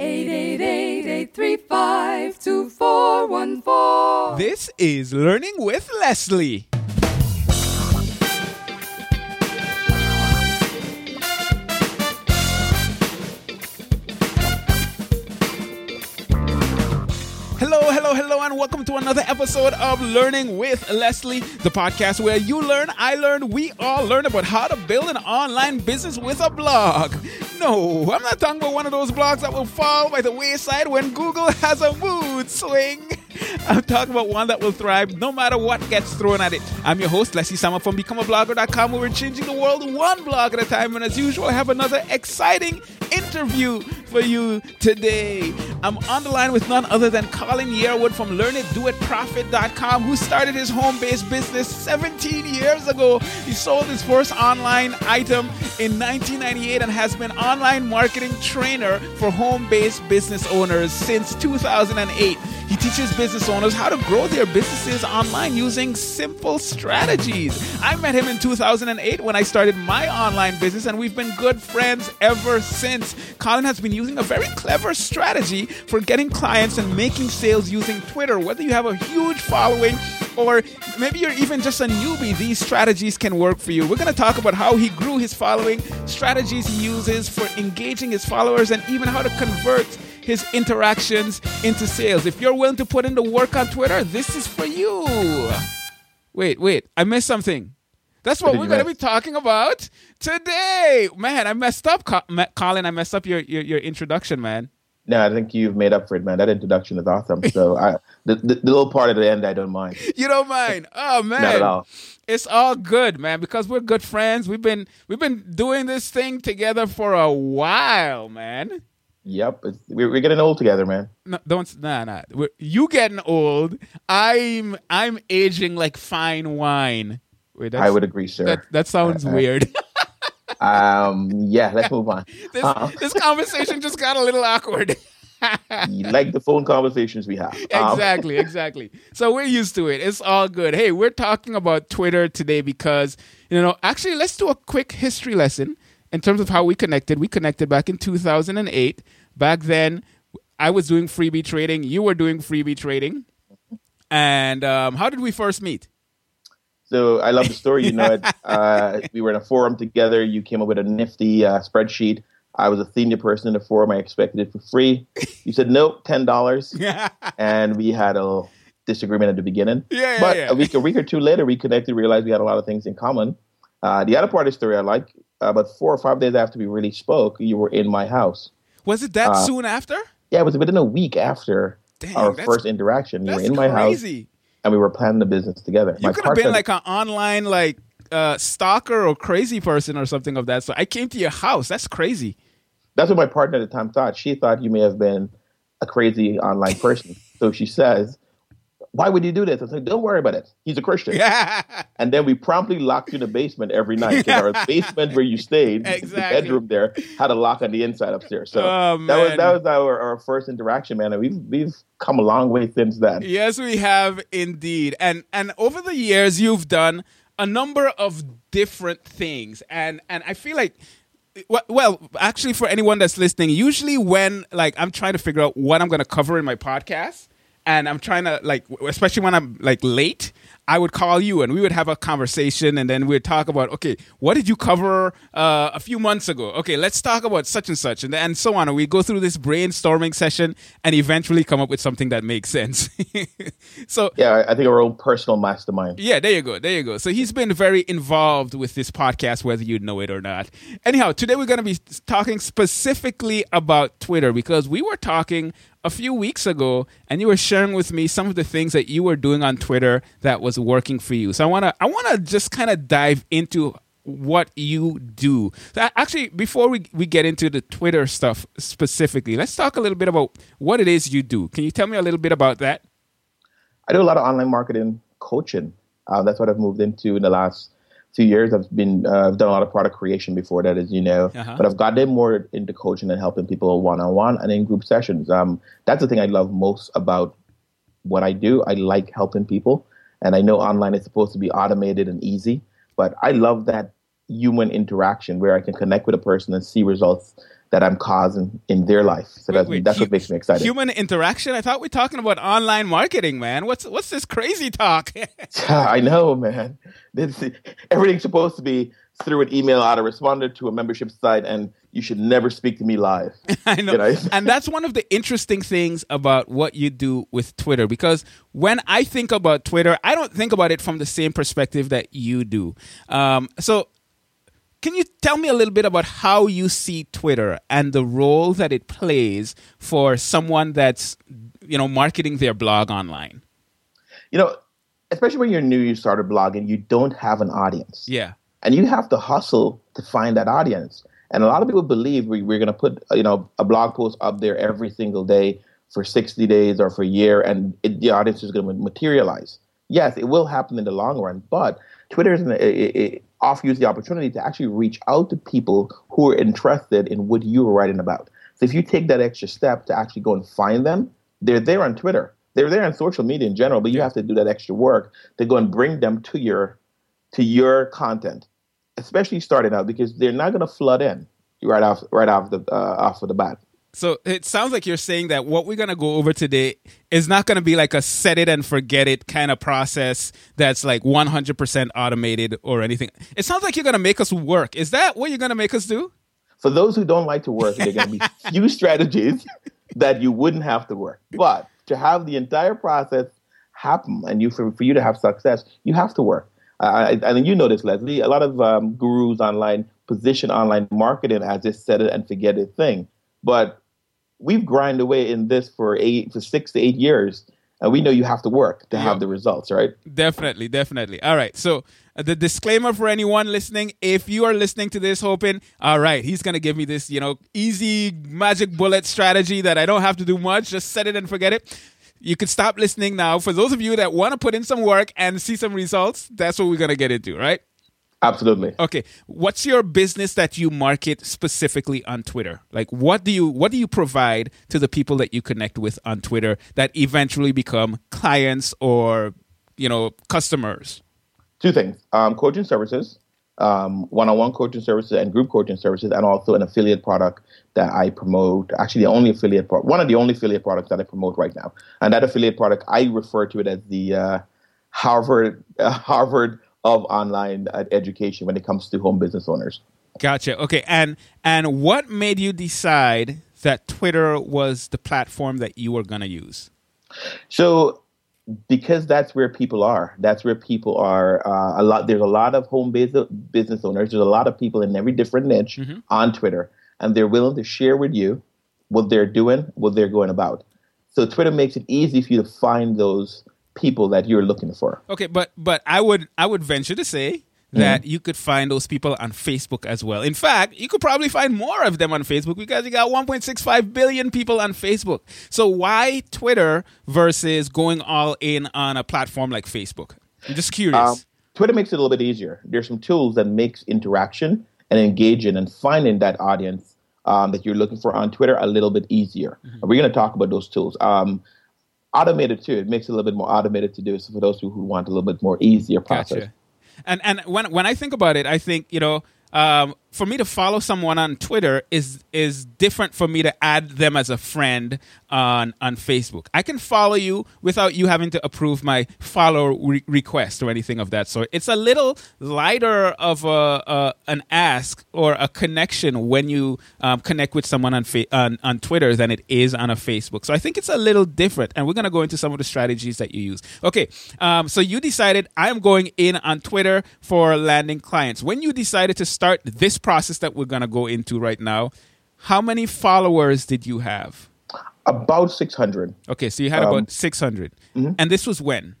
888-835-2414. This is Learning with Leslie. Hello, hello, and welcome to another episode of Learning with Leslie, the podcast where you learn, I learn, we all learn about how to build an online business with a blog. No, I'm not talking about one of those blogs that will fall by the wayside when Google has a mood swing. I'm talking about one that will thrive no matter what gets thrown at it. I'm your host, Leslie Samuel from BecomeAblogger.com, where we're changing the world one blog at a time. And as usual, I have another exciting interview for you today. I'm on the line with none other than Colin Yearwood from LearnItDoItProfit.com, who started his home-based business 17 years ago. He sold his first online item in 1998 and has been online marketing trainer for home-based business owners since 2008. He teaches business owners how to grow their businesses online using simple strategies. I met him in 2008 when I started my online business, and we've been good friends ever since. Colin has been using a very clever strategy for getting clients and making sales using Twitter. Whether you have a huge following or maybe you're even just a newbie, these strategies can work for you. We're going to talk about how he grew his following, strategies he uses for engaging his followers, and even how to convert his interactions into sales. If you're willing to put in the work on Twitter, this is for you. Wait, wait, I missed something. That's what did we're going to be talking about today. Man, I messed up, Colin. I messed up your, your, your introduction, man. No, I think you've made up for it, man. That introduction is awesome. So I, the, the, the little part at the end, I don't mind. You don't mind? Oh man, Not at all. It's all good, man, because we're good friends. We've been we've been doing this thing together for a while, man. Yep, we're, we're getting old together, man. No, don't nah nah. We're, you getting old. I'm I'm aging like fine wine. Wait, I would agree, sir. That that sounds weird. um, yeah, let's move on. this Uh, this conversation just got a little awkward. like the phone conversations we have. Um, exactly, exactly. So we're used to it. It's all good. Hey, we're talking about Twitter today because, you know, actually, let's do a quick history lesson in terms of how we connected. We connected back in 2008. Back then, I was doing freebie trading, you were doing freebie trading. And um, how did we first meet? So I love the story. You know, it, uh, we were in a forum together. You came up with a nifty uh, spreadsheet. I was a senior person in the forum. I expected it for free. You said no, ten dollars, yeah, and we had a disagreement at the beginning. yeah, but yeah. a week a week or two later, we connected. Realized we had a lot of things in common. Uh, the other part of the story I like. Uh, about four or five days after we really spoke, you were in my house. Was it that uh, soon after? Yeah, it was within a week after Dang, our first interaction. You were in my house, crazy. and we were planning the business together. You could have been like an online like uh, stalker or crazy person or something of that. So I came to your house. That's crazy. That's what my partner at the time thought. She thought you may have been a crazy online person. so she says, "Why would you do this?" I said, "Don't worry about it. He's a Christian." Yeah. And then we promptly locked you in the basement every night because our basement where you stayed, exactly. the bedroom there, had a lock on the inside upstairs. So Oh, that was that was our, our first interaction, man. And we've we've come a long way since then. Yes, we have indeed. And and over the years you've done a number of different things. And and I feel like well- well, actually for anyone that's listening, usually when like I'm trying to figure out what I'm going to cover in my podcast and I'm trying to like especially when I'm like late, I would call you and we would have a conversation and then we'd talk about okay, what did you cover uh, a few months ago? Okay, let's talk about such and such and and so on. And we go through this brainstorming session and eventually come up with something that makes sense. so Yeah, I- I think our own personal mastermind. yeah, there you go. There you go. So he's been very involved with this podcast, whether you know it or not. Anyhow, today we're going to be talking specifically about Twitter because we were talking a few weeks ago and you were sharing with me some of the things that you were doing on Twitter that was working for you. So I want to I want to just kind of dive into what you do. So actually, before we, we get into the Twitter stuff specifically, let's talk a little bit about what it is you do. Can you tell me a little bit about that? I do a lot of online marketing coaching. Uh, that's what I've moved into in the last few years. I've been uh, I've done a lot of product creation before that, as you know, Uh-huh. but I've gotten more into coaching and helping people one on one and in group sessions. Um, that's the thing I love most about what I do. I like helping people, and I know online is supposed to be automated and easy, but I love that human interaction where I can connect with a person and see results that I'm causing in their life. So Wait, that's, wait, that's hu- what makes me excited. Human interaction. I thought we are talking about online marketing, man. What's what's this crazy talk? I know, man. This, everything's supposed to be through an email autoresponder to a membership site, and you should never speak to me live. I know. You know? and that's one of the interesting things about what you do with Twitter because when I think about Twitter, I don't think about it from the same perspective that you do. Um, so, can you tell me a little bit about how you see Twitter and the role that it plays for someone that's, you know, marketing their blog online? You know, especially when you're new, you started blogging, you don't have an audience. Yeah. and you have to hustle to find that audience. And a lot of people believe we, we're going to put you know a blog post up there every single day for 60 days or for a year, and it, the audience is going to materialize. Yes, it will happen in the long run, but Twitter is an, it, it offers you the opportunity to actually reach out to people who are interested in what you are writing about. So if you take that extra step to actually go and find them, they're there on Twitter. They're there on social media in general, but you have to do that extra work to go and bring them to your to your content, especially starting out because they're not going to flood in right off right off the uh, off of the bat. So it sounds like you're saying that what we're going to go over today is not going to be like a set it and forget it kind of process that's like 100% automated or anything. It sounds like you're going to make us work. Is that what you're going to make us do? For those who don't like to work, there are going to be few strategies that you wouldn't have to work. But to have the entire process happen and you for, for you to have success, you have to work. Uh, I, I think you know this, Leslie. A lot of um, gurus online position online marketing as this set it and forget it thing. But we've grinded away in this for eight, for six to eight years, and we know you have to work to have the results, right? Definitely, definitely. All right. So uh, the disclaimer for anyone listening: if you are listening to this, hoping, all right, he's gonna give me this, you know, easy magic bullet strategy that I don't have to do much, just set it and forget it. You could stop listening now. For those of you that want to put in some work and see some results, that's what we're gonna get into, right? Absolutely. Okay. What's your business that you market specifically on Twitter? Like what do you what do you provide to the people that you connect with on Twitter that eventually become clients or, you know, customers? two things um, coaching services um, one-on-one coaching services and group coaching services and also an affiliate product that i promote actually the only affiliate pro- one of the only affiliate products that i promote right now and that affiliate product i refer to it as the uh, harvard uh, harvard of online uh, education when it comes to home business owners Gotcha. Okay. And and what made you decide that Twitter was the platform that you were going to use? So, because that's where people are, that's where people are. Uh, a lot. There's a lot of home bus- business owners. There's a lot of people in every different niche on Twitter, and they're willing to share with you what they're doing, what they're going about. So, Twitter makes it easy for you to find those people that you're looking for. Okay, but but I would I would venture to say that you could find those people on Facebook as well. In fact, you could probably find more of them on Facebook because you got 1.65 billion people on Facebook. So why Twitter versus going all in on a platform like Facebook? I'm just curious. Um, Twitter makes it a little bit easier. There's some tools that makes interaction and engaging and finding that audience um, that you're looking for on Twitter a little bit easier. And we're going to talk about those tools. Um, automated too. It makes it a little bit more automated to do. So for those who who want a little bit more easier process. Gotcha. And and when when I think about it, I think you know, um, for me to follow someone on Twitter is is different for me to add them as a friend on on Facebook. I can follow you without you having to approve my follow re- request or anything of that sort. It's a little lighter of a, a an ask or a connection when you um, connect with someone on, fa- on on Twitter than it is on a Facebook. So I think it's a little different, and we're gonna go into some of the strategies that you use. Okay, um, so you decided I'm going in on Twitter for landing clients. When you decided to start this process that we're gonna go into right now, how many followers did you have? About 600. Okay, so you had about 600, and this was when?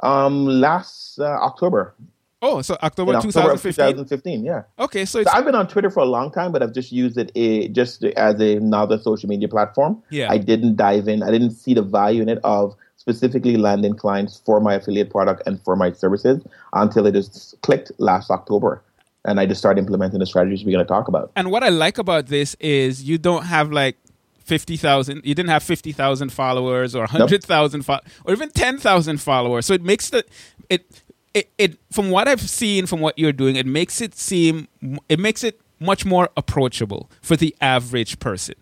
Um, last uh, October. Oh, so October October of 2015. 2015, yeah. Okay, so So I've been on Twitter for a long time, but I've just used it a, just as another social media platform. Yeah. I didn't dive in. I didn't see the value in it of specifically landing clients for my affiliate product and for my services until it just clicked last October. And I just started implementing the strategies we're going to talk about. and what I like about this is you don't have like fifty thousand. You didn't have fifty thousand followers or hundred thousand fo- or even ten thousand followers. So it makes the it. It, it from what I've seen from what you're doing, it makes it seem it makes it much more approachable for the average person?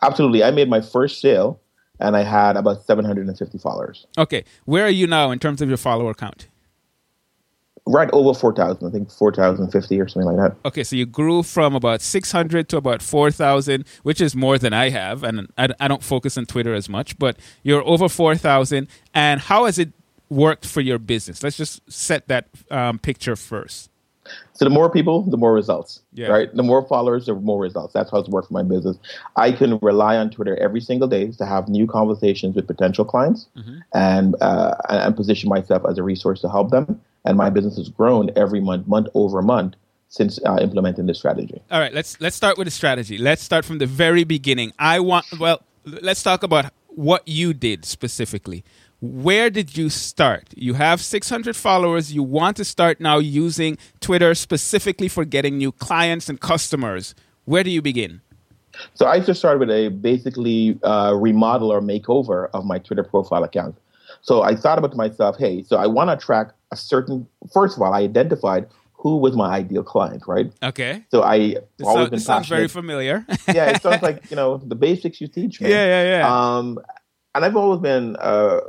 Absolutely. I made my first sale and I had about 750 followers. Okay. Where are you now in terms of your follower count? Right over 4,000, I think 4,050 or something like that. Okay, so you grew from about 600 to about 4,000, which is more than I have. And I, I don't focus on Twitter as much, but you're over 4,000. And how has it worked for your business? Let's just set that um, picture first. So the more people, the more results. Yeah. Right. The more followers, the more results. That's how it's worked for my business. I can rely on Twitter every single day to have new conversations with potential clients mm-hmm. and uh, and position myself as a resource to help them. And my business has grown every month, month over month, since uh, implementing this strategy. All right. Let's let's start with the strategy. Let's start from the very beginning. I want well. Let's talk about what you did specifically where did you start? You have 600 followers. You want to start now using Twitter specifically for getting new clients and customers. Where do you begin? So I just started with a basically uh, remodel or makeover of my Twitter profile account. So I thought about myself, hey, so I want to track a certain. First of all, I identified who was my ideal client, right? Okay. So I this always so, been sounds very familiar. yeah, it sounds like you know the basics you teach me. Yeah, yeah, yeah. Um, and I've always been uh,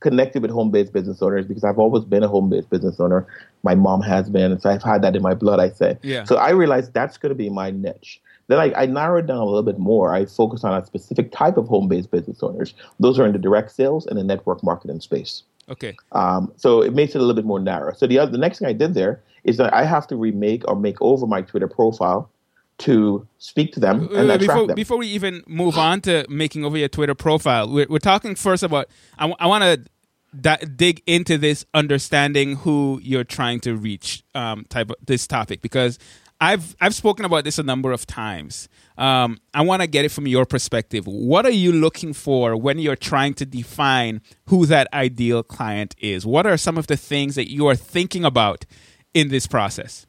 connected with home-based business owners because I've always been a home-based business owner. My mom has been, so I've had that in my blood. I say. Yeah. So I realized that's going to be my niche. Then I, I narrowed down a little bit more. I focused on a specific type of home-based business owners. Those are in the direct sales and the network marketing space. Okay. Um, so it makes it a little bit more narrow. So the other, the next thing I did there is that I have to remake or make over my Twitter profile to speak to them and attract before, them. Before we even move on to making over your Twitter profile, we're, we're talking first about. I, w- I want to dig into this understanding who you're trying to reach um, type of this topic because I've I've spoken about this a number of times. Um, I want to get it from your perspective. What are you looking for when you're trying to define who that ideal client is? What are some of the things that you are thinking about in this process?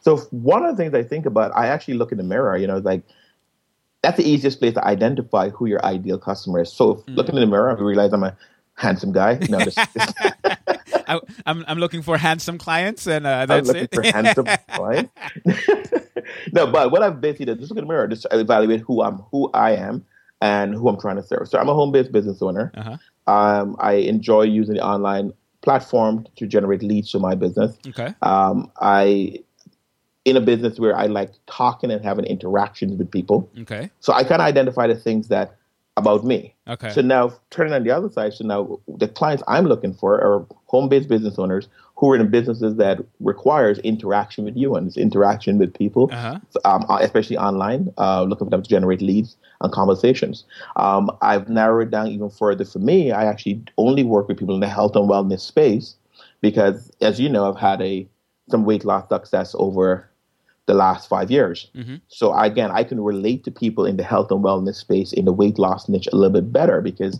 So one of the things I think about, I actually look in the mirror. You know, like that's the easiest place to identify who your ideal customer is. So mm-hmm. looking in the mirror, I realize I'm a handsome guy. No, just, I, am I'm, I'm looking for handsome clients, and uh, that's I'm looking it. for handsome clients. no, but what I've basically done, is just look in the mirror, just evaluate who I'm, who I am, and who I'm trying to serve. So I'm a home-based business owner. Uh-huh. Um, I enjoy using the online platform to generate leads to my business. Okay. Um, I in a business where I like talking and having interactions with people. Okay. So I kind of identify the things that about me. Okay. So now turning on the other side, so now the clients I'm looking for are home-based business owners who are in businesses that requires interaction with you and it's interaction with people, uh-huh. um, especially online, uh, looking for them to generate leads and conversations. Um, I've narrowed down even further for me. I actually only work with people in the health and wellness space because, as you know, I've had a some weight loss success over the last five years. Mm-hmm. So again, I can relate to people in the health and wellness space in the weight loss niche a little bit better because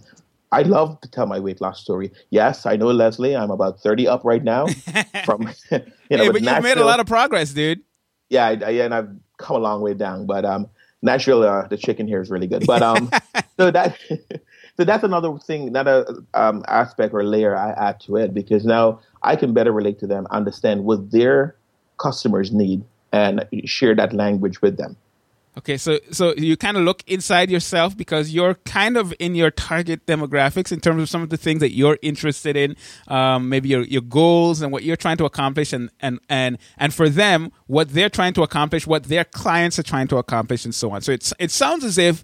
I love to tell my weight loss story. Yes, I know Leslie. I'm about 30 up right now. From you know, hey, but you've made a lot of progress, dude. Yeah, I, I, and I've come a long way down. But um, naturally, uh, the chicken here is really good. But um, so that so that's another thing, another um, aspect or layer I add to it because now I can better relate to them, understand what their customers need and share that language with them. Okay, so so you kind of look inside yourself because you're kind of in your target demographics in terms of some of the things that you're interested in, um, maybe your your goals and what you're trying to accomplish, and and and and for them, what they're trying to accomplish, what their clients are trying to accomplish, and so on. So it's it sounds as if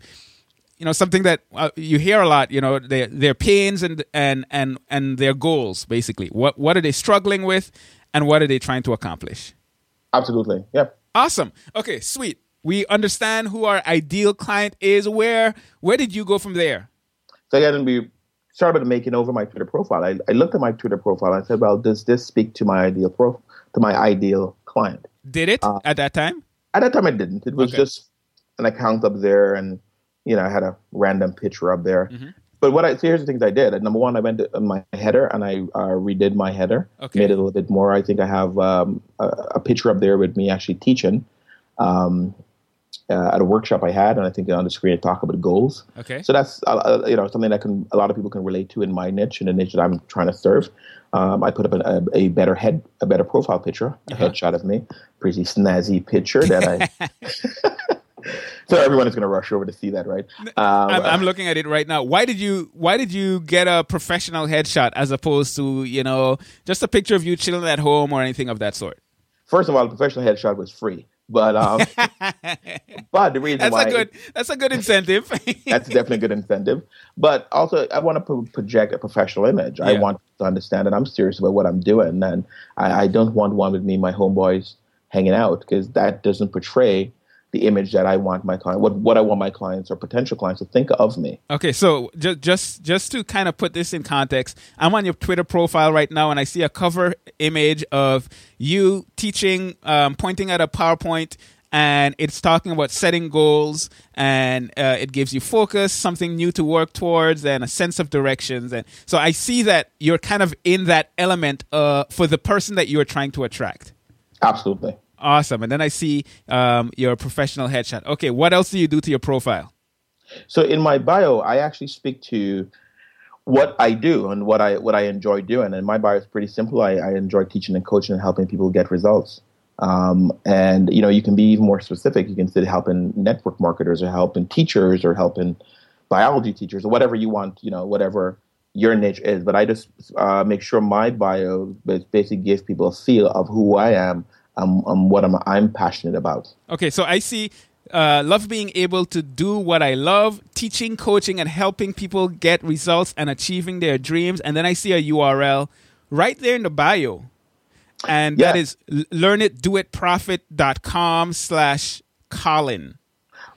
you know something that uh, you hear a lot. You know their their pains and and and and their goals, basically. What what are they struggling with, and what are they trying to accomplish? Absolutely. Yep. Awesome. Okay, sweet. We understand who our ideal client is. Where where did you go from there? So again, we started making over my Twitter profile. I, I looked at my Twitter profile and I said, "Well, does this speak to my ideal to my ideal client?" Did it uh, at that time? At that time, it didn't. It was okay. just an account up there, and you know, I had a random picture up there. Mm-hmm. But what I so here's the things I did. Number one, I went to my header and I uh, redid my header, okay. made it a little bit more. I think I have um, a, a, picture up there with me actually teaching um, uh, at a workshop I had, and I think on the screen I talk about goals. Okay. So that's uh, uh, you know something that can a lot of people can relate to in my niche and the niche that I'm trying to serve. Um, I put up a, a, better head, a better profile picture, a uh-huh. headshot of me, pretty snazzy picture that I. so everyone is going to rush over to see that, right? Um, I'm, I'm, looking at it right now. Why did you Why did you get a professional headshot as opposed to you know just a picture of you chilling at home or anything of that sort? First of all, the professional headshot was free. But um, but the reason that's why a good that's a good incentive. that's definitely a good incentive. But also, I want to project a professional image. Yeah. I want to understand that I'm serious about what I'm doing, and I, I don't want one with me, my homeboys hanging out, because that doesn't portray the image that I want my client, what what I want my clients or potential clients to think of me. Okay, so just just just to kind of put this in context, I'm on your Twitter profile right now, and I see a cover image of you teaching, um, pointing at a PowerPoint. And it's talking about setting goals, and uh, it gives you focus, something new to work towards, and a sense of directions. And so I see that you're kind of in that element uh, for the person that you're trying to attract. Absolutely. Awesome. And then I see um, your professional headshot. Okay, what else do you do to your profile? So in my bio, I actually speak to what I do and what I what I enjoy doing. And my bio is pretty simple. I, I enjoy teaching and coaching and helping people get results. Um, and you know, you can be even more specific. You can say helping network marketers or helping teachers or helping biology teachers or whatever you want. You know, whatever your niche is. But I just uh, make sure my bio basically gives people a feel of who I am um, um, what I'm, I'm passionate about. Okay, so I see uh, love being able to do what I love, teaching, coaching, and helping people get results and achieving their dreams. And then I see a URL right there in the bio. And yeah. that is learnitdoitprofit.com slash Colin.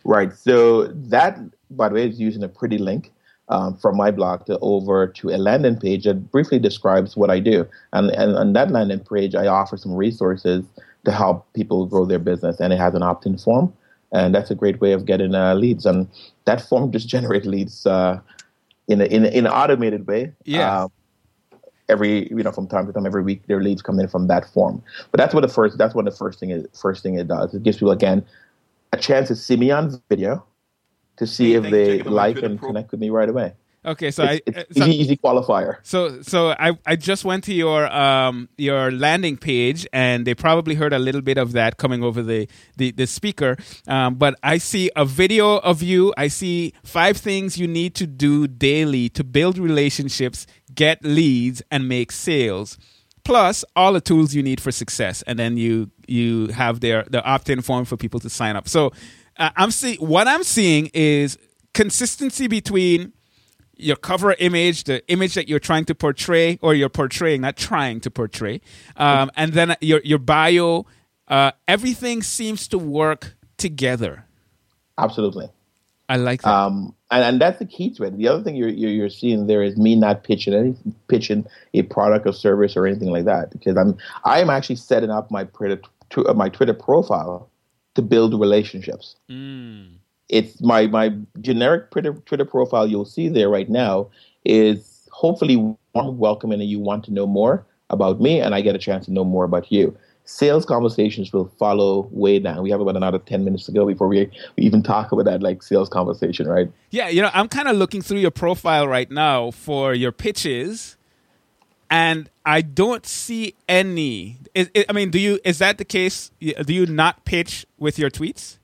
Right. So that, by the way, is using a pretty link um, from my blog to over to a landing page that briefly describes what I do. And, and on that landing page, I offer some resources to help people grow their business, and it has an opt-in form, and that's a great way of getting uh, leads. And that form just generates leads uh, in, a, in, a, in an automated way. Yeah. Uh, every you know from time to time every week their leads come in from that form but that's what the first that's what the first thing is first thing it does it gives people again a chance to see me on video to see if they like and pro- connect with me right away. Okay, so it's, I it's so, easy, easy qualifier. So so I, I just went to your um your landing page and they probably heard a little bit of that coming over the the, the speaker. Um, but I see a video of you. I see five things you need to do daily to build relationships, get leads, and make sales. Plus all the tools you need for success, and then you you have their the opt in form for people to sign up. So uh, I'm seeing what I'm seeing is consistency between your cover image, the image that you're trying to portray, or you're portraying, not trying to portray, um, and then your your bio. Uh, everything seems to work together. Absolutely. I like that. Um, and, and that's the key to it. The other thing you're, you're, you're seeing there is me not pitching any pitching a product or service or anything like that because I'm I am actually setting up my Twitter my Twitter profile to build relationships. Mm. It's my my generic Twitter, Twitter profile you'll see there right now is hopefully warm, welcoming, and you want to know more about me, and I get a chance to know more about you. Sales conversations will follow way down. We have about another 10 minutes to go before we, we even talk about that like sales conversation, right? Yeah, you know, I'm kind of looking through your profile right now for your pitches and I don't see any. Is, I mean, do you? Is that the case? Do you not pitch with your tweets?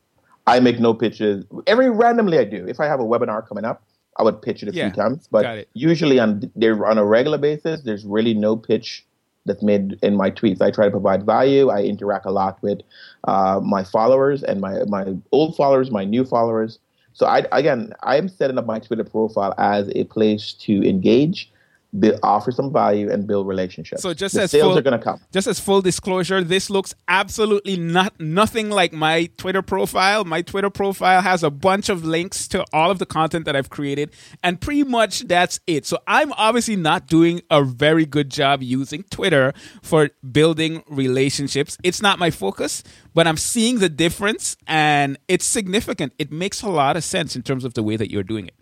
I make no pitches. Every randomly I do. If I have a webinar coming up, I would pitch it a yeah, few times. But usually on there on a regular basis, there's really no pitch that's made in my tweets. I try to provide value. I interact a lot with uh, my followers and my my old followers, my new followers. So I again, I'm setting up my Twitter profile as a place to engage Build, offer some value and build relationships. So just the as sales full, are going to come. Just as full disclosure, this looks absolutely not nothing like my Twitter profile. My Twitter profile has a bunch of links to all of the content that I've created, and pretty much that's it. So I'm obviously not doing a very good job using Twitter for building relationships. It's not my focus, but I'm seeing the difference, and it's significant. It makes a lot of sense in terms of the way that you're doing it.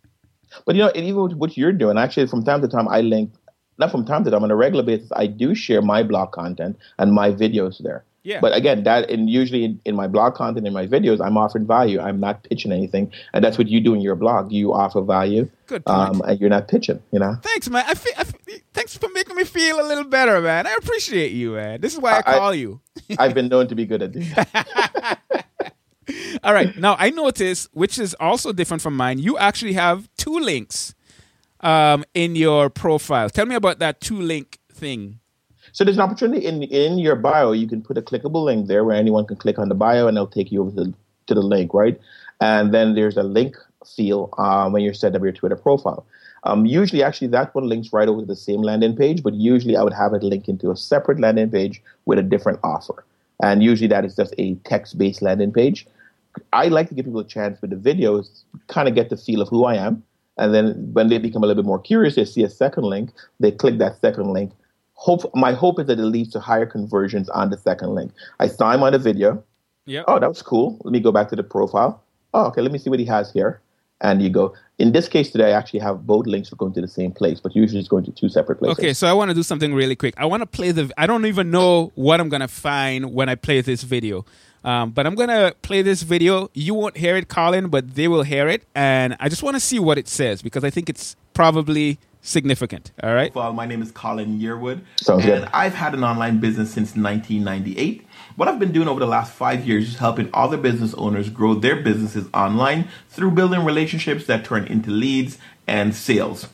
But you know, and even what you're doing, actually, from time to time, I link. Not from time to time, on a regular basis, I do share my blog content and my videos there. Yeah. But again, that and usually in, in, my blog content in my videos, I'm offering value. I'm not pitching anything, and that's what you do in your blog. You offer value. Good point. Um, and you're not pitching. You know. Thanks, man. I feel, I feel, thanks for making me feel a little better, man. I appreciate you, man. This is why I, I call you. I've been known to be good at this. All right. Now I notice, which is also different from mine. You actually have two links um, in your profile. Tell me about that two link thing. So there's an opportunity in in your bio. You can put a clickable link there where anyone can click on the bio and it'll take you over to, the, to the link, right? And then there's a link field um, when you're setting up your Twitter profile. Um, usually, actually, that one links right over to the same landing page, but usually I would have it link into a separate landing page with a different offer. And usually that is just a text based landing page. I like to give people a chance with the videos, kind of get the feel of who I am. And then when they become a little bit more curious, they see a second link, they click that second link. Hope my hope is that it leads to higher conversions on the second link. I saw him on the video. Yeah. Oh, that was cool. Let me go back to the profile. Oh, okay. Let me see what he has here and you go. In this case today, I actually have both links going to the same place, but usually it's going to two separate places. Okay, so I want to do something really quick. I want to play the. I don't even know what I'm gonna find when I play this video, um, but I'm gonna play this video. You won't hear it, Colin, but they will hear it, and I just want to see what it says because I think it's probably significant. All right. Well, my name is Colin Yearwood, Sounds and good. I've had an online business since 1998. What I've been doing over the last five years is helping other business owners grow their businesses online through building relationships that turn into leads and sales.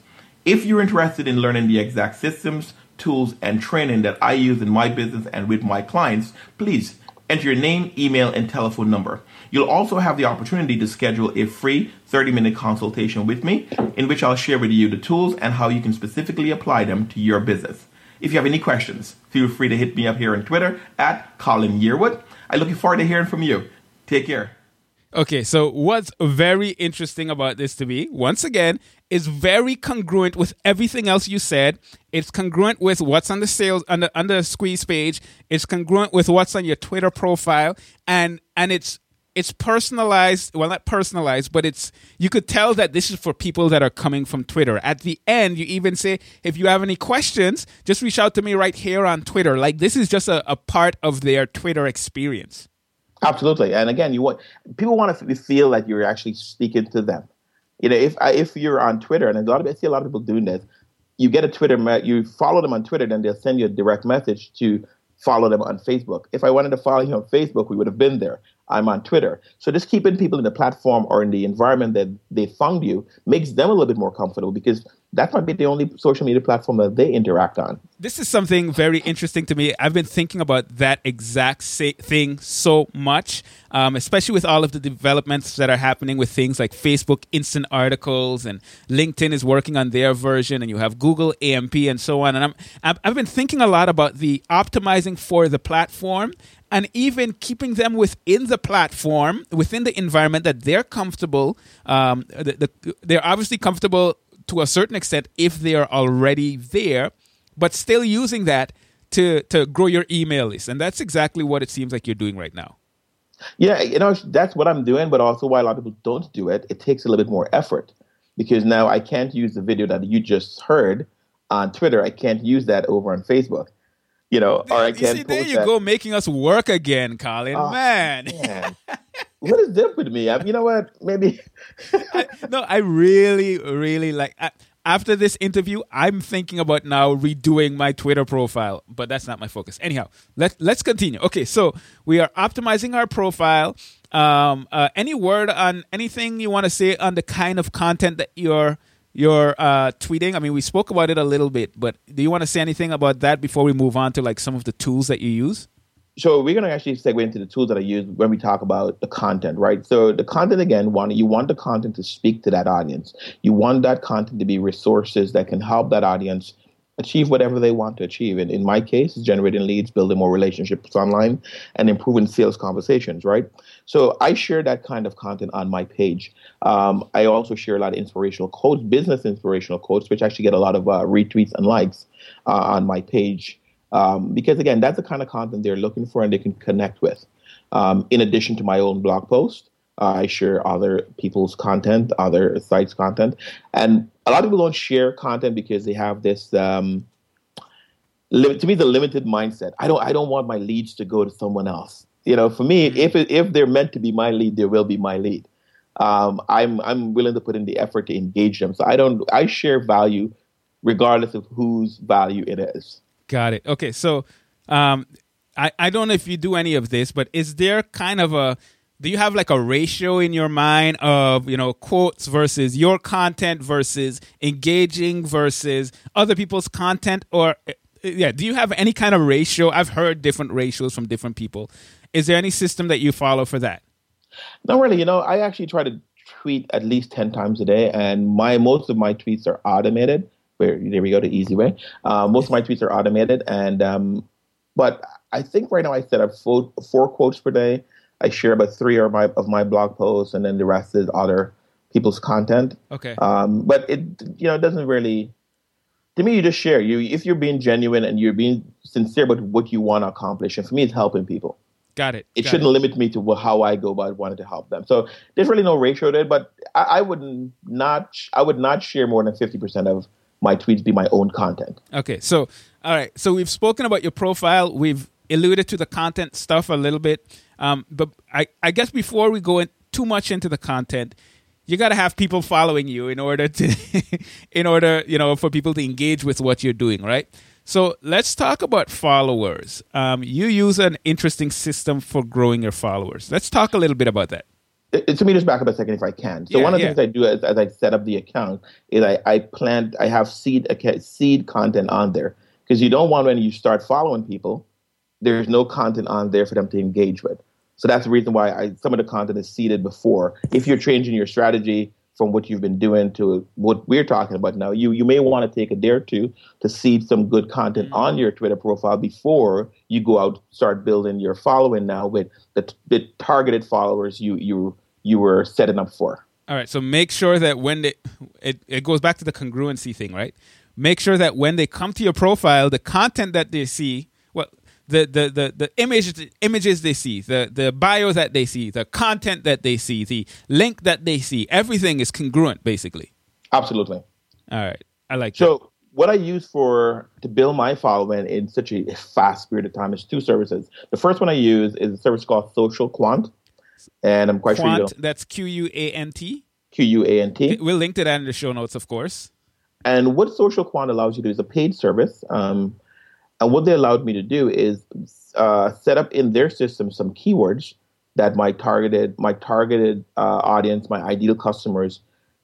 If you're interested in learning the exact systems, tools, and training that I use in my business and with my clients, please enter your name, email, and telephone number. You'll also have the opportunity to schedule a free 30 minute consultation with me in which I'll share with you the tools and how you can specifically apply them to your business. If you have any questions, feel free to hit me up here on Twitter at Colin Yearwood. I'm looking forward to hearing from you. Take care. Okay, so what's very interesting about this to me, once again, is very congruent with everything else you said. It's congruent with what's on the sales on the on the squeeze page. It's congruent with what's on your Twitter profile, and and it's it's personalized well not personalized but it's you could tell that this is for people that are coming from twitter. At the end you even say if you have any questions just reach out to me right here on twitter. Like this is just a, a part of their twitter experience. Absolutely, and again, you want people want to feel that you're actually speaking to them. You know, if uh, if you're on Twitter, and a lot of I see a lot of people doing this, you get a Twitter, you follow them on Twitter, then they'll send you a direct message to follow them on Facebook. If I wanted to follow you on Facebook, we would have been there. I'm on Twitter. So just keeping people in the platform or in the environment that they found you makes them a little bit more comfortable because that might be the only social media platform that they interact on. This is something very interesting to me. I've been thinking about that exact thing so much, um, especially with all of the developments that are happening with things like Facebook instant articles and LinkedIn is working on their version, and you have Google AMP and so on. And I'm I've been thinking a lot about the optimizing for the platform and even keeping them within the platform, within the environment that they're comfortable. Um, the, the, they're obviously comfortable to a certain extent if they are already there, but still using that to to grow your email list, and that's exactly what it seems like you're doing right now. Yeah, you know that's what I'm doing, but also why a lot of people don't do it. It takes a little bit more effort because now I can't use the video that you just heard on Twitter. I can't use that over on Facebook you know, or I can't. You see, there you that. go, making us work again, Colin. Oh, man. man. what is different with me? I, you know what? Maybe. I, no, I really, really like. I, after this interview, I'm thinking about now redoing my Twitter profile, but that's not my focus. Anyhow, let let's continue. Okay, so we are optimizing our profile. Um, uh, any word on anything you want to say on the kind of content that you're you're uh, tweeting. I mean, we spoke about it a little bit, but do you want to say anything about that before we move on to like some of the tools that you use? So we're going to actually segue into the tools that I use when we talk about the content, right? So the content again, one, you want the content to speak to that audience. You want that content to be resources that can help that audience achieve whatever they want to achieve. And in my case, generating leads, building more relationships online, and improving sales conversations, right? So I share that kind of content on my page. Um, I also share a lot of inspirational quotes, business inspirational quotes, which actually get a lot of uh, retweets and likes uh, on my page. Um, because again, that's the kind of content they're looking for and they can connect with. Um, in addition to my own blog post, uh, I share other people's content, other sites' content, and a lot of people don't share content because they have this. Um, to me, the limited mindset. I don't. I don't want my leads to go to someone else. You know, for me, mm-hmm. if if they're meant to be my lead, they will be my lead. Um, I'm I'm willing to put in the effort to engage them. So I don't. I share value regardless of whose value it is. Got it. Okay, so um, I I don't know if you do any of this, but is there kind of a do you have like a ratio in your mind of you know quotes versus your content versus engaging versus other people's content or uh, yeah do you have any kind of ratio i've heard different ratios from different people is there any system that you follow for that not really you know i actually try to tweet at least 10 times a day and my most of my tweets are automated where there we go the easy way uh, most of my tweets are automated and um, but i think right now i set up four, four quotes per day I share about three of my of my blog posts, and then the rest is other people's content. Okay. Um, but it you know it doesn't really. To me, you just share. You if you're being genuine and you're being sincere about what you want to accomplish, and for me, it's helping people. Got it. It Got shouldn't limit me to how I go about wanting to help them. So there's really no ratio there, but I, I would not I would not share more than fifty percent of my tweets be my own content. Okay, so all right, so we've spoken about your profile. We've alluded to the content stuff a little bit. Um, but I, I guess before we go in too much into the content, you got to have people following you in order to, in order you know for people to engage with what you're doing, right? So let's talk about followers. Um, you use an interesting system for growing your followers. Let's talk a little bit about that. It, to me, just back up a second if I can. So Yeah, one of the yeah. things I do as, as I set up the account is I, I plant, I have seed seed content on there because you don't want when you start following people, there's no content on there for them to engage with. So that's the reason why I, some of the content is seeded before. If you're changing your strategy from what you've been doing to what we're talking about now, you you may want to take a day or two to seed some good content on mm-hmm. your Twitter profile before you go out start building your following now with the, the targeted followers you you you were setting up for. All right, so make sure that when they, it, it goes back to the congruency thing, right? Make sure that when they come to your profile, the content that they see, the the the, the image the images they see, the the bio that they see, the content that they see, the link that they see, everything is congruent, basically. Absolutely. All right, I like that. So what I use for to build my following in such a fast period of time is two services. The first one I use is a service called Social Quant, and I'm quite sure you Quant, know that's Q U A N T. Q U A N T. We'll link to that in the show notes, of course. And what Social Quant allows you to do is a paid service. Um, and what they allowed me to do is uh, set up in their system some keywords that my targeted my targeted uh, audience, my ideal customers,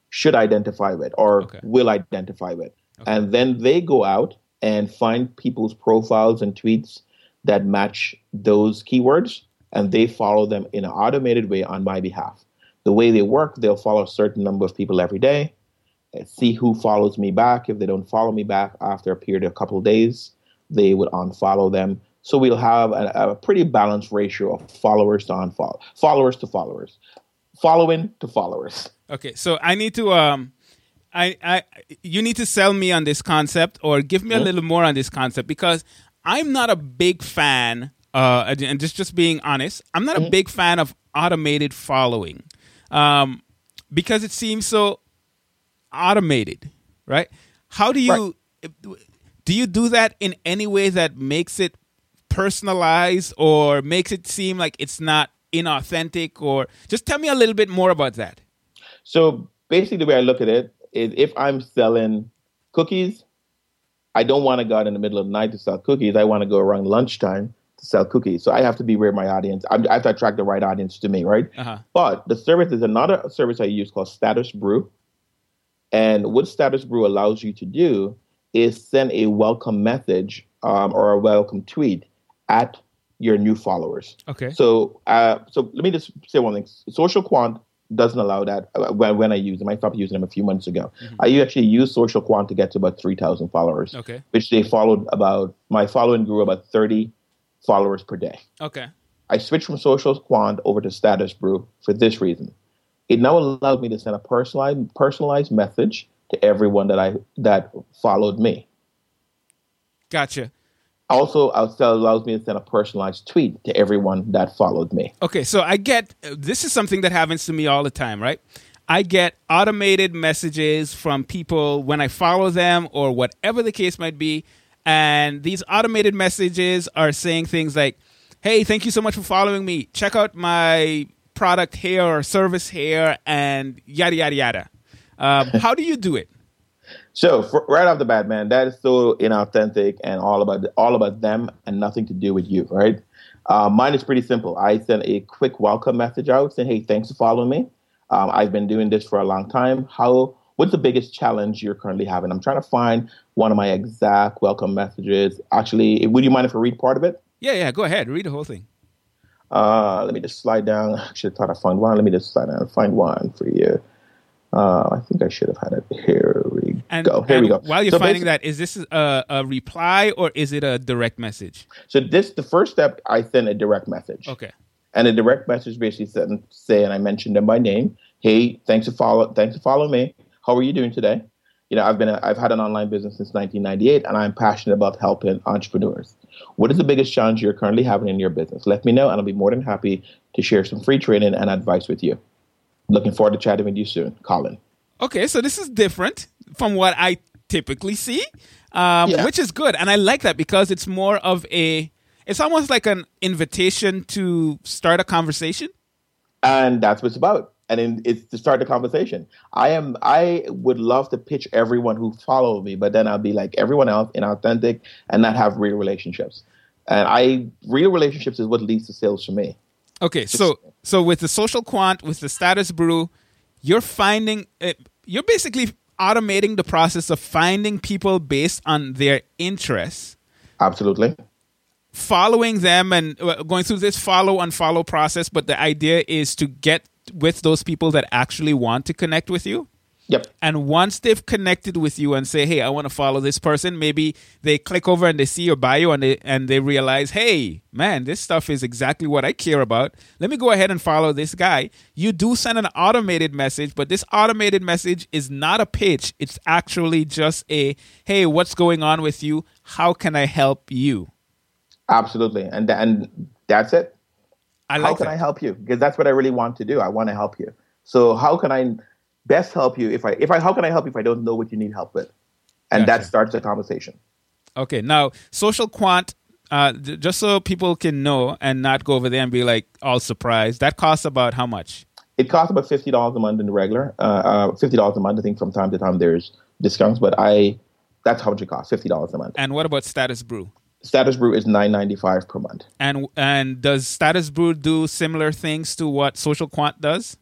should identify with or Okay. will identify with. And then they go out and find people's profiles and tweets that match those keywords, and they follow them in an automated way on my behalf. The way they work, they'll follow a certain number of people every day see who follows me back. If they don't follow me back after a period of a couple of days, they would unfollow them. So we'll have a, a pretty balanced ratio of followers to unfollow, followers to followers, following to followers. Okay, so I need to um I I you need to sell me on this concept or give me a little more on this concept because I'm not a big fan uh and- just just being honest, I'm not a big fan of automated following. Um because it seems so automated, right? How do you do you do that in any way that makes it personalized or makes it seem like it's not inauthentic or just tell me a little bit more about that. So basically, the way I look at it is if I'm selling cookies, I don't want to go out in the middle of the night to sell cookies. I want to go around lunchtime to sell cookies. So I have to be where my audience, I'm- have to attract the right audience to me, right? Uh-huh. But the service is another service I use called Status Brew. And what Status Brew allows you to do is send a welcome message um, or a welcome tweet at your new followers. Okay. So, uh, so let me just say one thing. Social Quant doesn't allow that uh, when, when I use them. I stopped using them a few months ago. I actually used Social Quant to get to about 3,000 followers, Okay. which they followed about, my following grew about 30 followers per day. Okay. I switched from Social Quant over to Status Brew for this reason. It now allows me to send a personalized personalized message to everyone that I that followed me. Gotcha. Also, also allows me to send a personalized tweet to everyone that followed me. Okay, so I get this is something that happens to me all the time, right? I get automated messages from people when I follow them or whatever the case might be. And these automated messages are saying things like, hey, thank you so much for following me. Check out my product here or service here and yada, yada, yada. Um, how do you do it? So for, right off the bat, man, that is so inauthentic and all about all about them and nothing to do with you, right? Uh, mine is pretty simple. I send a quick welcome message out saying, "Hey, thanks for following me. Um, I've been doing this for a long time. How? What's the biggest challenge you're currently having?" I'm trying to find one of my exact welcome messages. Actually, would you mind if I read part of it? Yeah, yeah. Go ahead. Read the whole thing. Uh, let me just slide down. I should have thought I found one. Let me just slide down and find one for you. Uh, I think I should have had it. Here we And, go. Here we go. While you're So finding that, is this a, a reply or is it a direct message? So this, the first step, I send a direct message. Okay. And a direct message basically said, say, and I mentioned them by name. Hey, thanks for follow, thanks for following me. How are you doing today? You know, I've been, a, I've had an online business since 1998, and I'm passionate about helping entrepreneurs. What is the biggest challenge you're currently having in your business? Let me know, and I'll be more than happy to share some free training and advice with you. Looking forward to chatting with you soon, Colin. Okay, so this is different from what I typically see, um, Yeah. which is good, and I like that because it's more of a. It's almost like an invitation to start a conversation. and that's what it's about and then it's to start the conversation i am i would love to pitch everyone who follow me but then i'll be like everyone else inauthentic and not have real relationships and i real relationships is what leads to sales for me Okay, so so with the social quant, with the status brew, you're finding uh, you're basically automating the process of finding people based on their interests, absolutely following them, and uh, going through this follow and unfollow process. But the idea is to get with those people that actually want to connect with you. Yep And once they've connected with you and say, "Hey, I want to follow this person," maybe they click over and they see your bio and they and they realize, "Hey, man, this stuff is exactly what I care about. Let me go ahead and follow this guy." You do send an automated message, but this automated message is not a pitch. It's actually just a, "Hey, what's going on with you? How can I help you?" absolutely and tha- and that's it I like how can that. i help you because that's what i really want to do i want to help you so how can i best help you if i if i how can i help you if i don't know what you need help with and Gotcha. that starts the conversation Okay, now social quant, uh, just so people can know and not go over there and be like all surprised. That costs about how much? It costs about fifty dollars a month in the regular. Uh, uh, fifty dollars a month. I think from time to time there's discounts, but I that's how much it costs. Fifty dollars a month. And what about Status Brew? Status Brew is nine ninety five per month. And and does Status Brew do similar things to what Social Quant does?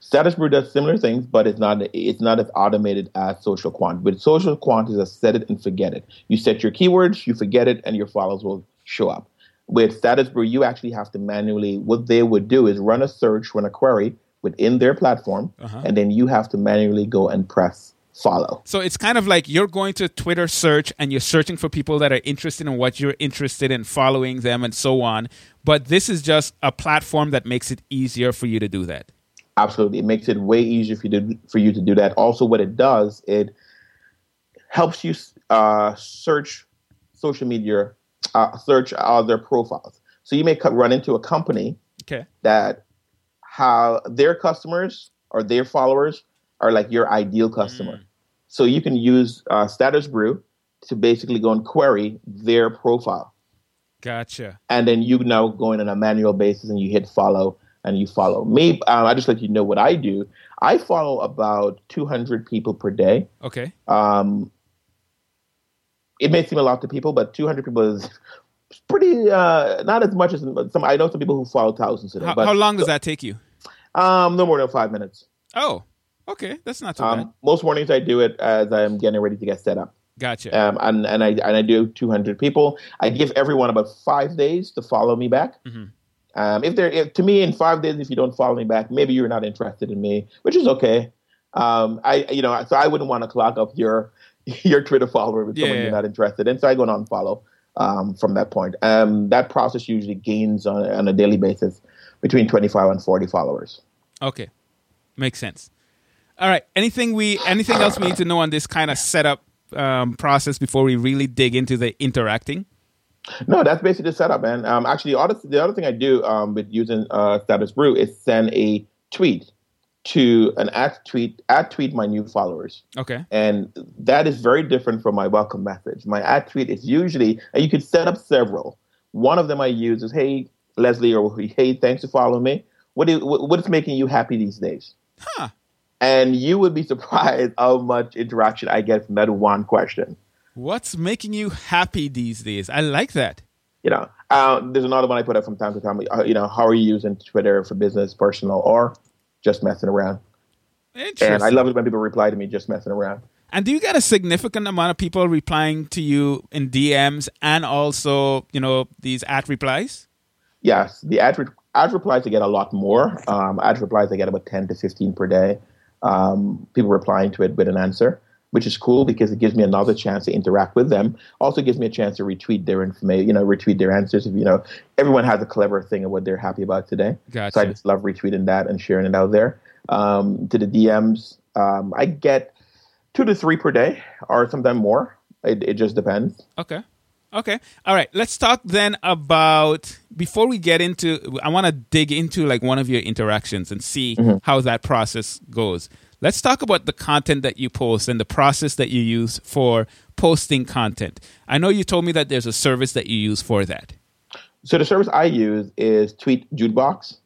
Status Brew does similar things, but it's not it's not as automated as Social Quant. But Social Quant is a set it and forget it. You set your keywords, you forget it, and your followers will show up. With Status Brew, you actually have to manually. What they would do is run a search, run a query within their platform, uh-huh. and then you have to manually go and press follow. So it's kind of like you're going to Twitter search and you're searching for people that are interested in what you're interested in, following them and so on. But this is just a platform that makes it easier for you to do that. Absolutely, it makes it way easier for you to for you to do that. Also, what it does, it helps you uh, search social media, uh, search other profiles. So you may run into a company Okay. that how their customers or their followers are like your ideal customer. So you can use uh, Status Brew to basically go and query their profile, Gotcha. and then you now go in on a manual basis and you hit follow and you follow me. Um, I just let you know what I do. I follow about 200 people per day. Okay. Um, it may seem a lot to people, but 200 people is pretty uh, not as much as some. I know some people who follow thousands a day. How, but how long does that take you? Um, no more than five minutes. Oh, okay. That's not too bad. Um, most mornings I do it as I'm getting ready to get set up. Gotcha. Um, and, and I and I do 200 people. I give everyone about five days to follow me back. Mhm. Um, if they're if, to me in five days, if you don't follow me back, maybe you're not interested in me, which is okay. Um, I you know so I wouldn't want to clog up your your Twitter follower with someone Yeah, you're not interested in. So I go and unfollow um, from that point. Um, that process usually gains on, on a daily basis between 25 and 40 followers. Okay, makes sense. All right. Anything we anything else we need to know on this kind of setup um, process before we really dig into the interacting? No, that's basically the setup, man. Um, actually, the other, the other thing I do um, with using uh, Status Brew is send a tweet to an at tweet at tweet my new followers, Okay. and that is very different from my welcome message. My at tweet is usually, and you can set up several. One of them I use is, "Hey Leslie," or "Hey, thanks for following me. What is what, what is making you happy these days?" Huh. And you would be surprised how much interaction I get from that one question. What's making you happy these days? I like that. You know, uh, there's another one I put up from time to time. Uh, you know, how are you using Twitter for business, personal, or just messing around? Interesting. And I love it when people reply to me just messing around. And do you get a significant amount of people replying to you in DMs and also, you know, these ad replies? Yes, the ad, re- ad replies I get a lot more. Um, ad replies I get about 10 to 15 per day. Um, people replying to it with an answer, which is cool because it gives me another chance to interact with them. Also gives me a chance to retweet their information, you know, retweet their answers. If you know, everyone has a clever thing of what they're happy about today. Gotcha. So I just love retweeting that and sharing it out there. Um, to the DMs, um, I get two to three per day, or sometimes more. It, it just depends. Okay. Okay. All right. Let's talk then about before we get into I want to dig into like one of your interactions and see mm-hmm. how that process goes. Let's talk about the content that you post and the process that you use for posting content. I know you told me that there's a service that you use for that. So the service I use is Tweet Jukebox.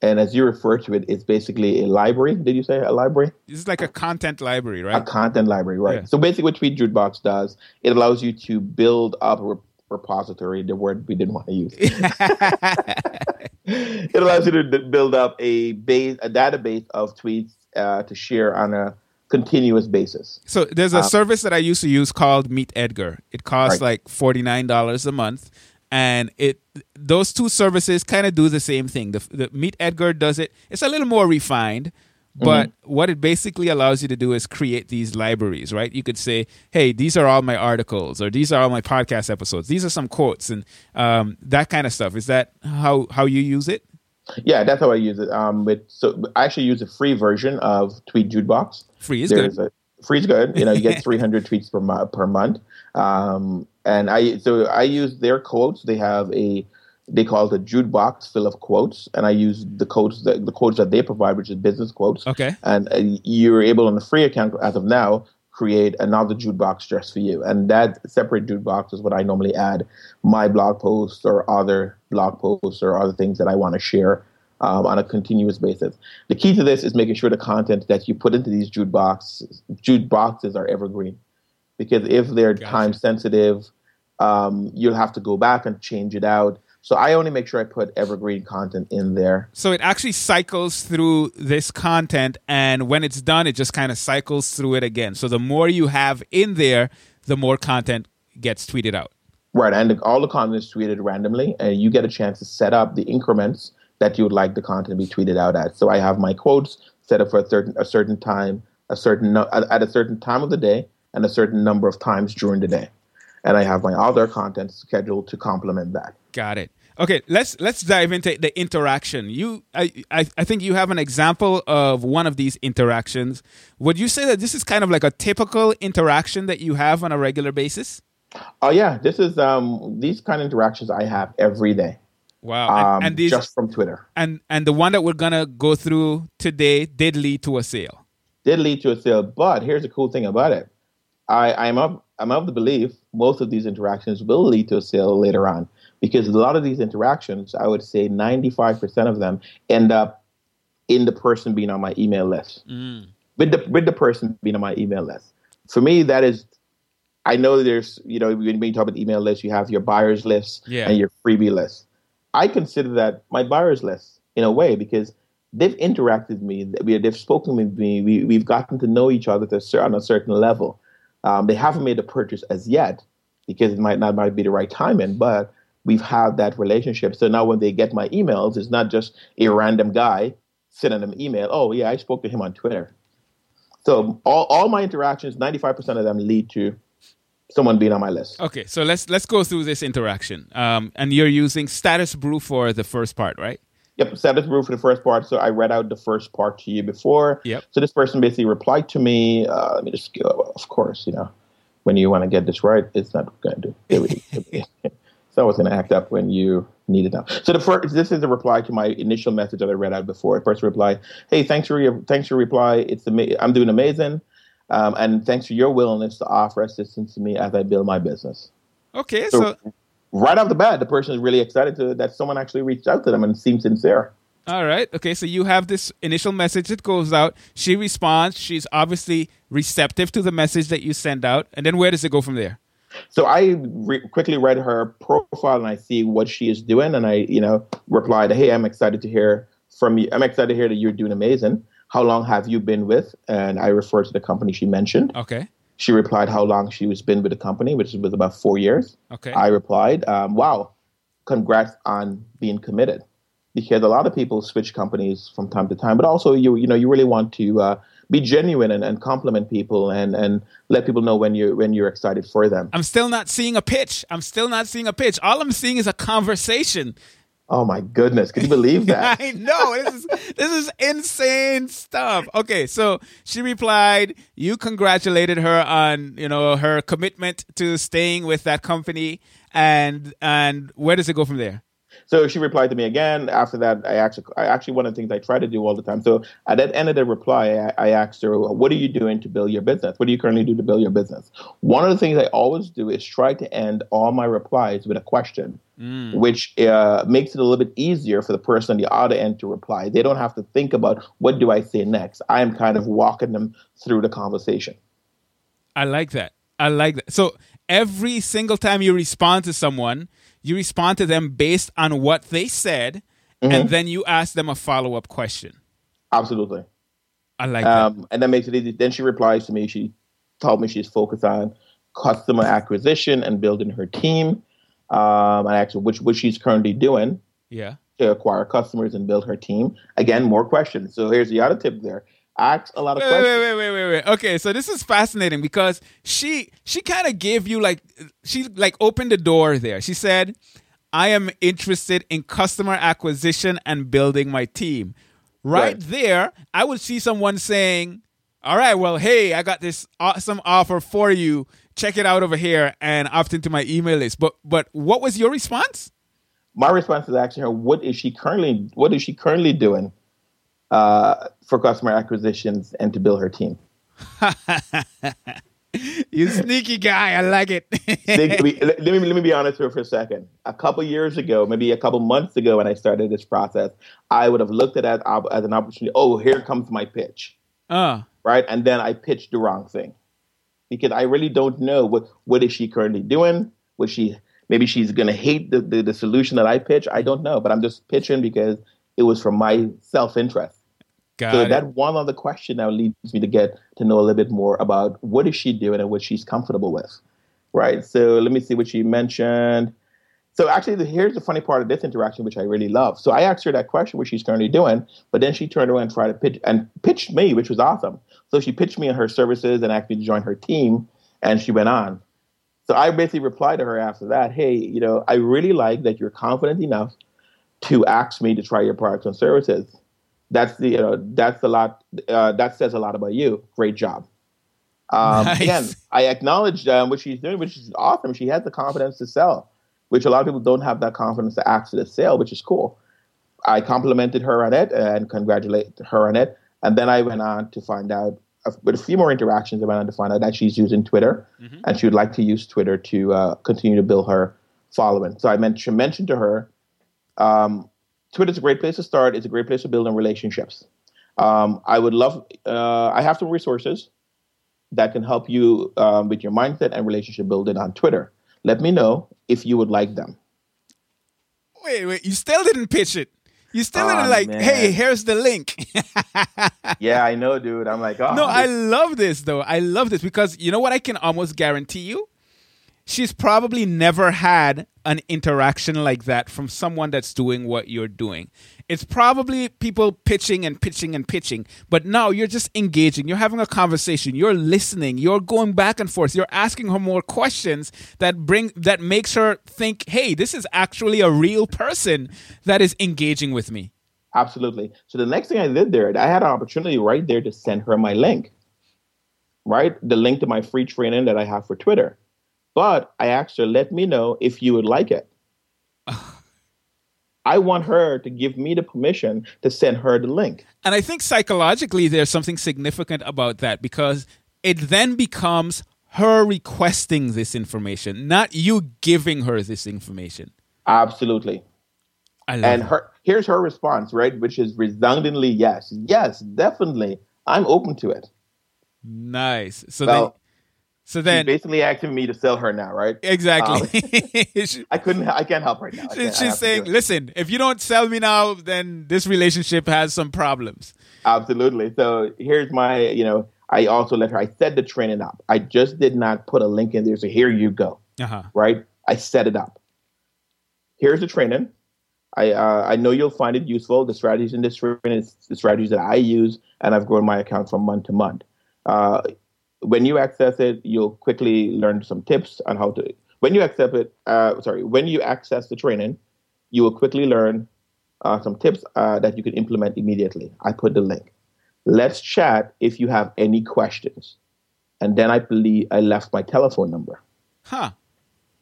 And as you refer to it, it's basically a library. Did you say a library? This is like a content library, right? A content library, right. Yeah. So basically what Tweet Jukebox does, it allows you to build up a repository, the word we didn't want to use. it allows you to build up a base, a database of tweets uh, to share on a continuous basis. So there's a um, service that I used to use called Meet Edgar. It costs right. like $49 a month and it those two services kind of do the same thing. The, the Meet Edgar does it. It's a little more refined, but mm-hmm. what it basically allows you to do is create these libraries, right? You could say, "Hey, these are all my articles, or these are all my podcast episodes. These are some quotes, and um, that kind of stuff." Is that how how you use it? Yeah, that's how I use it. Um, but so I actually use a free version of Tweet Jukebox. Free is There's good. A, free is good. You know, you get 300 tweets per per month. Um, and I so I use their quotes. They have a they call it a jukebox full of quotes, and I use the quotes that the quotes that they provide, which is business quotes. Okay. And uh, you're able on the free account as of now create another jukebox just for you, and that separate jukebox is what I normally add my blog posts or other blog posts or other things that I want to share um, on a continuous basis. The key to this is making sure the content that you put into these jukeboxes jukeboxes are evergreen, because if they're gotcha. time sensitive um, you'll have to go back and change it out. So I only make sure I put evergreen content in there. So it actually cycles through this content, and when it's done, it just kind of cycles through it again. So the more you have in there, the more content gets tweeted out. Right, and all the content is tweeted randomly, and you get a chance to set up the increments that you would like the content to be tweeted out at. So I have my quotes set up for a certain a certain time, a certain at a certain time of the day, and a certain number of times during the day and I have my other content scheduled to complement that. Got it. Okay, let's let's dive into the interaction. You, I, I, I think you have an example of one of these interactions. Would you say that this is kind of like a typical interaction that you have on a regular basis? Oh yeah, this is um these kind of interactions I have every day. Wow, um, and, and these, just from Twitter. And and the one that we're gonna go through today did lead to a sale. Did lead to a sale, but here's the cool thing about it. I I'm of I'm of the belief most of these interactions will lead to a sale later on because a lot of these interactions, I would say 95% of them end up in the person being on my email list. Mm. With the with the person being on my email list. For me, that is I know there's, you know, when you talk about email lists, you have your buyers list yeah. and your freebie list. I consider that my buyers list in a way because they've interacted with me, they've spoken with me, we, we've gotten to know each other on a certain level. Um, they haven't made a purchase as yet because it might not might be the right timing, but we've had that relationship. So now when they get my emails, it's not just a random guy sending them email. Oh yeah, I spoke to him on Twitter. So all, all my interactions, 95% of them lead to someone being on my list. Okay, so let's let's go through this interaction. Um, and you're using Status Brew for the first part, right? Yep, status brew for the first part. So I read out the first part to you before. Yep. So this person basically replied to me. Uh, let me just go. Of course, you know, when you want to get this right, it's not going to do. It, so I was going to act up when you needed now. So the first, this is a reply to my initial message that I read out before. First reply, hey, thanks for your thanks for your reply. It's ama- I'm doing amazing, um, and thanks for your willingness to offer assistance to me as I build my business. Okay, so, so right off the bat, the person is really excited to, that someone actually reached out to them and seemed sincere. All right. Okay. So you have this initial message that goes out. She responds. She's obviously receptive to the message that you send out. And then where does it go from there? So I re- quickly read her profile and I see what she is doing, and I, you know, replied, "Hey, I'm excited to hear from you. I'm excited to hear that you're doing amazing. How long have you been with?" And I referred to the company she mentioned. Okay. She replied how long she was been with the company, which was about four years. Okay. I replied, um, "Wow, congrats on being committed." Because a lot of people switch companies from time to time, but also you you know you really want to uh, be genuine and, and compliment people and, and let people know when you when you're excited for them. I'm still not seeing a pitch. I'm still not seeing a pitch. All I'm seeing is a conversation. Oh my goodness! Can you believe that? I know this is this is insane stuff. Okay, so she replied, "You congratulated her on you know her commitment to staying with that company, and and where does it go from there?" So she replied to me again. After that, I actually, I actually one of the things I try to do all the time. So at the end of the reply, I, I asked her, "What are you doing to build your business? What do you currently do to build your business?" One of the things I always do is try to end all my replies with a question, Mm. which uh, makes it a little bit easier for the person on the other end to reply. They don't have to think about what do I say next. I am kind of walking them through the conversation. I like that. I like that. So every single time you respond to someone, you respond to them based on what they said, and then you ask them a follow up question. Absolutely. I like that. Um, and that makes it easy. Then she replies to me. She told me she's focused on customer acquisition and building her team. Um, and actually, which which she's currently doing Yeah. to acquire customers and build her team. Again, more questions. So here's the other tip there: ask a lot of Wait, questions. wait, wait, wait, wait, wait. Okay, so this is fascinating because she she kind of gave you like she like opened the door there. She said, "I am interested in customer acquisition and building my team." Right, Right. there, I would see someone saying, "All right, well, hey, I got this awesome offer for you. Check it out over here and opt into my email list." But but what was your response? My response is asking her, "What is she currently? What is she currently doing uh, for customer acquisitions and to build her team?" You sneaky guy, I like it. Let, me, let me be honest here for a second. A couple years ago, maybe a couple months ago, when I started this process, I would have looked at that op- as an opportunity. Oh, here comes my pitch, uh, right? And then I pitched the wrong thing because I really don't know what what is she currently doing. What she maybe she's going to hate the, the the solution that I pitch. I don't know, but I'm just pitching because it was from my self interest. So it. that one other question now leads me to get to know a little bit more about what is she doing and what she's comfortable with, right? So let me see what she mentioned. So actually, the, here's the funny part of this interaction, which I really love. So I asked her that question, what she's currently doing, but then she turned around and tried to pitch and pitched me, which was awesome. So she pitched me on her services and asked me to join her team, and she went on. So I basically replied to her after that, hey, you know, I really like that you're confident enough to ask me to try your products and services. That's the you know that's a lot. Uh, that says a lot about you. Great job. Um, Nice. Again, I acknowledge um, what she's doing, which is awesome. She has the confidence to sell, which a lot of people don't have that confidence to ask for the sale, which is cool. I complimented her on it and congratulated her on it, and then I went on to find out with a few more interactions. I went on to find out that she's using Twitter, and she would like to use Twitter to uh, continue to build her following. So I mentioned mentioned to her um, Twitter's a great place to start. It's a great place to build relationships. Um, I would love. Uh, I have some resources that can help you um, with your mindset and relationship building on Twitter. Let me know if you would like them. Wait, wait, you still didn't pitch it. You still didn't like, man. hey, here's the link. yeah, I know, dude. I'm like, oh, no, I love this though. I love this because you know what I can almost guarantee you? She's probably never had an interaction like that from someone that's doing what you're doing. It's probably people pitching and pitching and pitching, but now you're just engaging. You're having a conversation. You're listening. You're going back and forth. You're asking her more questions that bring that makes her think, "Hey, this is actually a real person that is engaging with me." Absolutely. So the next thing I did there, I had an opportunity right there to send her my link, right? The link to my free training that I have for Twitter. But I asked her, let me know if you would like it. I want her to give me the permission to send her the link. And I think psychologically, there's something significant about that because it then becomes her requesting this information, not you giving her this information. Absolutely. I love And her here's her response, right? Which is resoundingly yes. Yes, definitely. I'm open to it. Nice. So then, so then, She's basically asking me to sell her now, right? exactly. She- I couldn't. I can't help right now. She- she's saying, listen, if you don't sell me now, then this relationship has some problems. Absolutely. So here's my, you know, I also let her. I set the training up. I just did not put a link in there. So here you go. Uh huh. right? I set it up. Here's the training. I uh, I know you'll find it useful. The strategies in this training is the strategies that I use, and I've grown my account from month to month. Uh, when you access it, you'll quickly learn some tips on how to. When you accept it, uh, sorry, when you access the training, you will quickly learn uh, some tips uh, that you can implement immediately. I put the link. Let's chat if you have any questions, and then I believe I left my telephone number. Huh.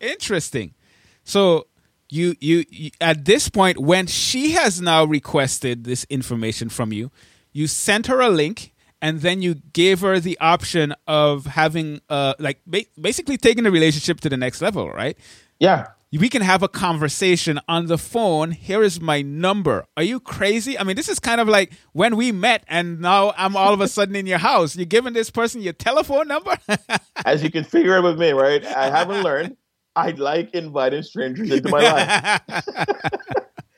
Interesting. So you, you you at this point when she has now requested this information from you, you sent her a link and then you gave her the option of having uh like ba- basically taking the relationship to the next level, right? Yeah, We can have a conversation on the phone. Here is my number. Are you crazy? I mean, this is kind of like when we met and now I'm all of a sudden in your house. You're giving this person your telephone number? as you can figure out with me, right? I haven't learned. I like inviting strangers into my life.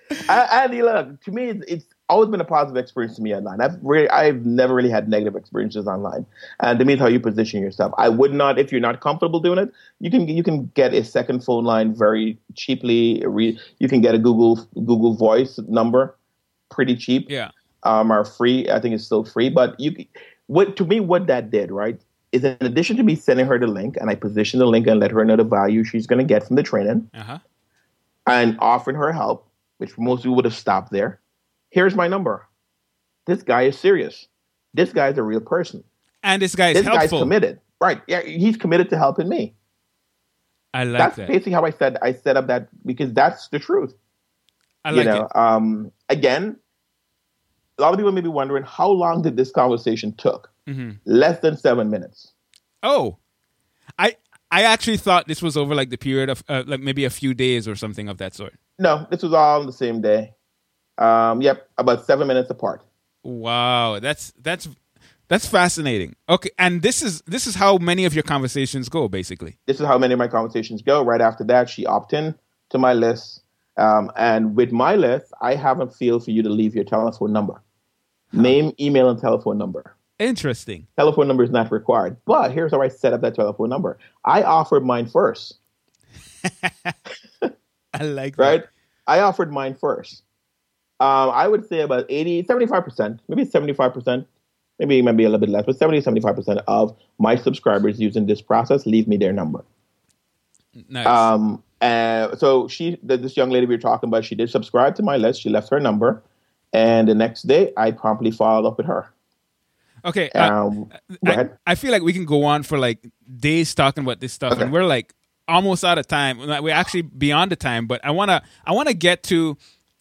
I, Andy, look, to me, it's always been a positive experience to me online. I've really, I've never really had negative experiences online. And to me, how you position yourself. I would not, if you're not comfortable doing it, you can you can get a second phone line very cheaply. You can get a Google Google Voice number, pretty cheap yeah. um, are free. I think it's still free, but you, what to me, what that did, right, is in addition to me sending her the link, and I positioned the link and let her know the value she's going to get from the training, Uh-huh. and offering her help, which most people would have stopped there. Here's my number. This guy is serious. This guy's a real person. And this guy is this guy's committed. Right? Yeah, he's committed to helping me. I like that's that. basically how I said I set up that because that's the truth. I you like know, it. um, again, a lot of people may be wondering how long did this conversation took? hmm Less than seven minutes. Oh, I I actually thought this was over like the period of uh, like maybe a few days or something of that sort. No, this was all on the same day. Um, yep, about seven minutes apart. Wow, that's that's that's fascinating. Okay, and this is this is how many of your conversations go, basically. This is how many of my conversations go. Right after that, she opt in to my list. Um, and with my list, I have a field for you to leave your telephone number, name, email, and telephone number. Interesting. Telephone number is not required. But here's how I set up that telephone number. I offered mine first. I like right? that. I offered mine first. Um, I would say about 80, 75%, maybe 75%, maybe maybe a little bit less, but 70, 75% of my subscribers using this process leave me their number. Nice. Um, and so she, this young lady we were talking about, she did subscribe to my list. She left her number. And the next day, I promptly followed up with her. okay. Um, I. I feel like we can go on for like days talking about this stuff, Okay. and we're like almost out of time. We're actually beyond the time, but I wanna I wanna get to.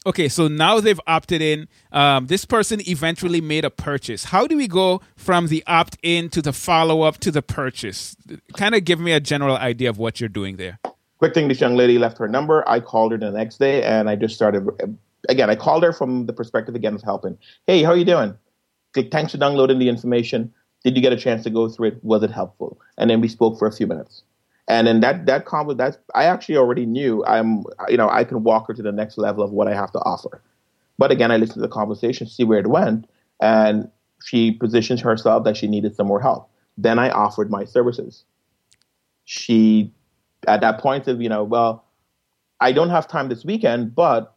Okay, so now they've opted in. Um, this person eventually made a purchase. How do we go from the opt in to the follow up to the purchase? Kind of give me a general idea of what you're doing there. quick thing this young lady left her number i called her the next day and i just started again i called her from the perspective again of helping hey how are you doing Th- thanks for downloading the information did you get a chance to go through it was it helpful and then we spoke for a few minutes and then that that convo that's i actually already knew i'm you know i can walk her to the next level of what i have to offer but again i listened to the conversation see where it went and she positioned herself that she needed some more help then i offered my services she at that point said, you know, well, I don't have time this weekend, but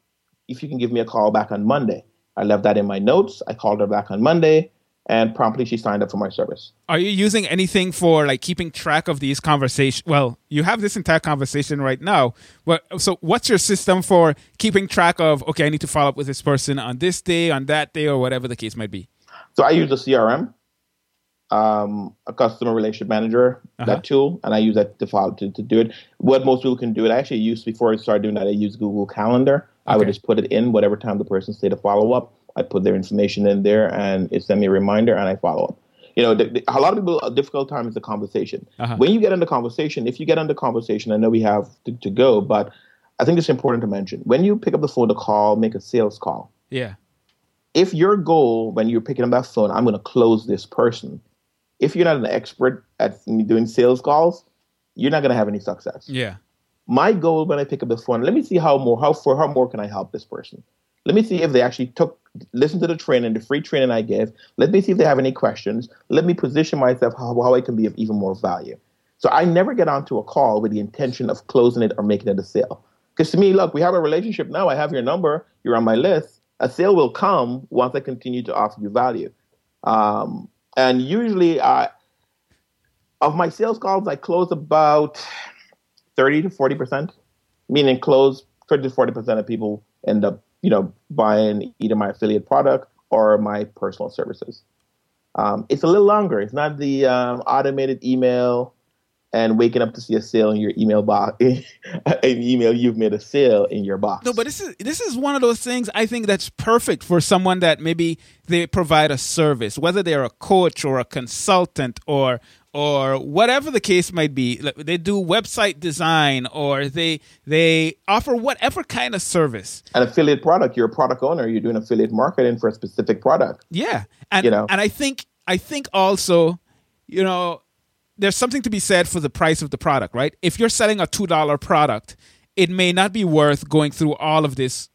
if you can give me a call back on Monday. I left that in my notes. I called her back on Monday and promptly she signed up for my service. Are you using anything for like keeping track of these conversations? Well, you have this entire conversation right now. But so, what's your system for keeping track of? Okay, I need to follow up with this person on this day, on that day, or whatever the case might be. So I use a CRM, um, a customer relationship manager, Uh-huh. that tool, and I use that to follow to, to do it. What most people can do it. I actually used before I started doing that. I use Google Calendar. I would just put it in whatever time the person say to follow up. I put their information in there, and it send me a reminder, and I follow up. You know, the, the, a lot of people a difficult time is the conversation. Uh-huh. When you get into conversation, if you get into conversation, I know we have to, to go, but I think it's important to mention when you pick up the phone to call, make a sales call. Yeah. If your goal when you're picking up that phone, I'm going to close this person. If you're not an expert at doing sales calls, you're not going to have any success. Yeah. My goal when I pick up the phone, let me see how more how for how more can I help this person. Let me see if they actually took listen to the training, the free training I give. Let me see if they have any questions. Let me position myself how, how I can be of even more value. So I never get onto a call with the intention of closing it or making it a sale. Because to me, look, we have a relationship now. I have your number. You're on my list. A sale will come once I continue to offer you value. Um, and usually, I, of my sales calls, I close about 30 to 40%, meaning close 30 to 40% of people end up, you know, buying either my affiliate product or my personal services. Um, it's a little longer. It's not the um, automated email and waking up to see a sale in your email box an email you've made a sale in your box no but this is this is one of those things i think that's perfect for someone that maybe they provide a service whether they're a coach or a consultant or or whatever the case might be they do website design or they they offer whatever kind of service. An affiliate product you're a product owner you're doing affiliate marketing for a specific product. Yeah. And you know? and i think i think also you know there's something to be said for the price of the product, right? If you're selling a $2 product, it may not be worth going through all of this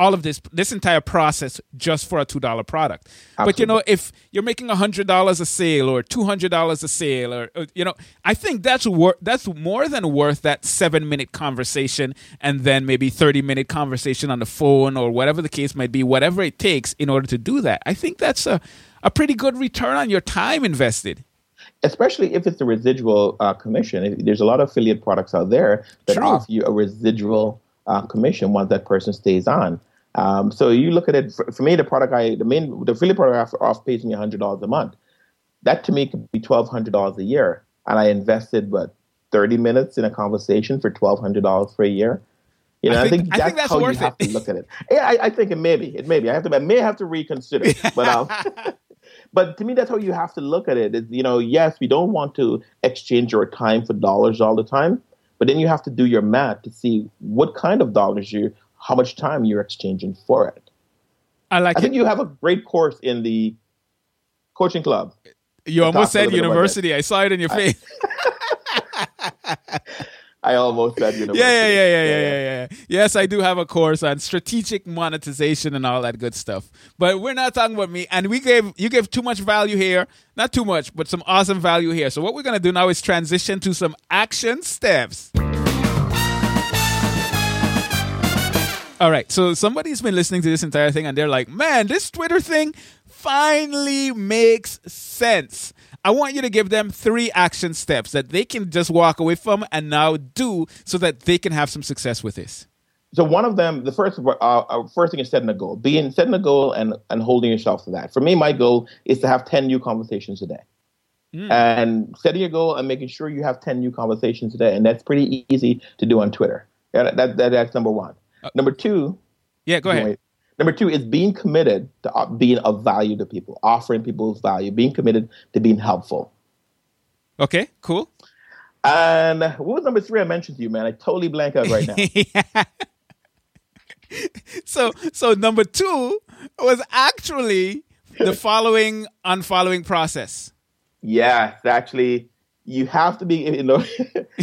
all of this this entire process just for a $2 product. Absolutely. But you know, if you're making $100 a sale or $200 a sale or, or you know, I think that's wor- that's more than worth that 7-minute conversation and then maybe 30-minute conversation on the phone or whatever the case might be, whatever it takes in order to do that. I think that's a a pretty good return on your time invested especially if it's a residual uh, commission. There's a lot of affiliate products out there that True. offer you a residual uh, commission once that person stays on. Um, so you look at it for, for, me, the product I, the main, the affiliate product I offer pays me hundred dollars a month. That to me could be twelve hundred dollars a year, and I invested what thirty minutes in a conversation for twelve hundred dollars for a year. You know, I think, I think that's, I think that's how you have to look at it. Yeah, I, I, think it may be. It may be. I have to. I may have to reconsider. But um, But to me, that's how you have to look at it. Is you know, yes, we don't want to exchange your time for dollars all the time, but then you have to do your math to see what kind of dollars you, how much time you're exchanging for it. I like. I think you have a great course in the coaching club. You almost said university. I saw it in your face. I almost said university. Yeah, yeah, yeah, yeah, yeah, yeah, yeah. Yes, I do have a course on strategic monetization and all that good stuff. But we're not talking about me. And we gave you gave too much value here. Not too much, but some awesome value here. So what we're gonna do now is transition to some action steps. All right, so somebody's been listening to this entire thing and they're like, man, this Twitter thing finally makes sense. I want you to give them three action steps that they can just walk away from and now do so that they can have some success with this. So one of them, the first uh, uh, first thing is setting a goal. Being setting a goal and and holding yourself to that. For me, my goal is to have ten new conversations a day. Mm. And setting a goal and making sure you have 10 new conversations a day. And that's pretty easy to do on Twitter. Yeah, that, that, that's number one. Uh, number two. Yeah, go ahead. Number two is being committed to uh, being of value to people, offering people value, being committed to being helpful. Okay, cool. And what was number three I mentioned to you, man? I totally blank out right now. so, so number two was actually the following unfollowing process. Yes, actually, you have to be, you know.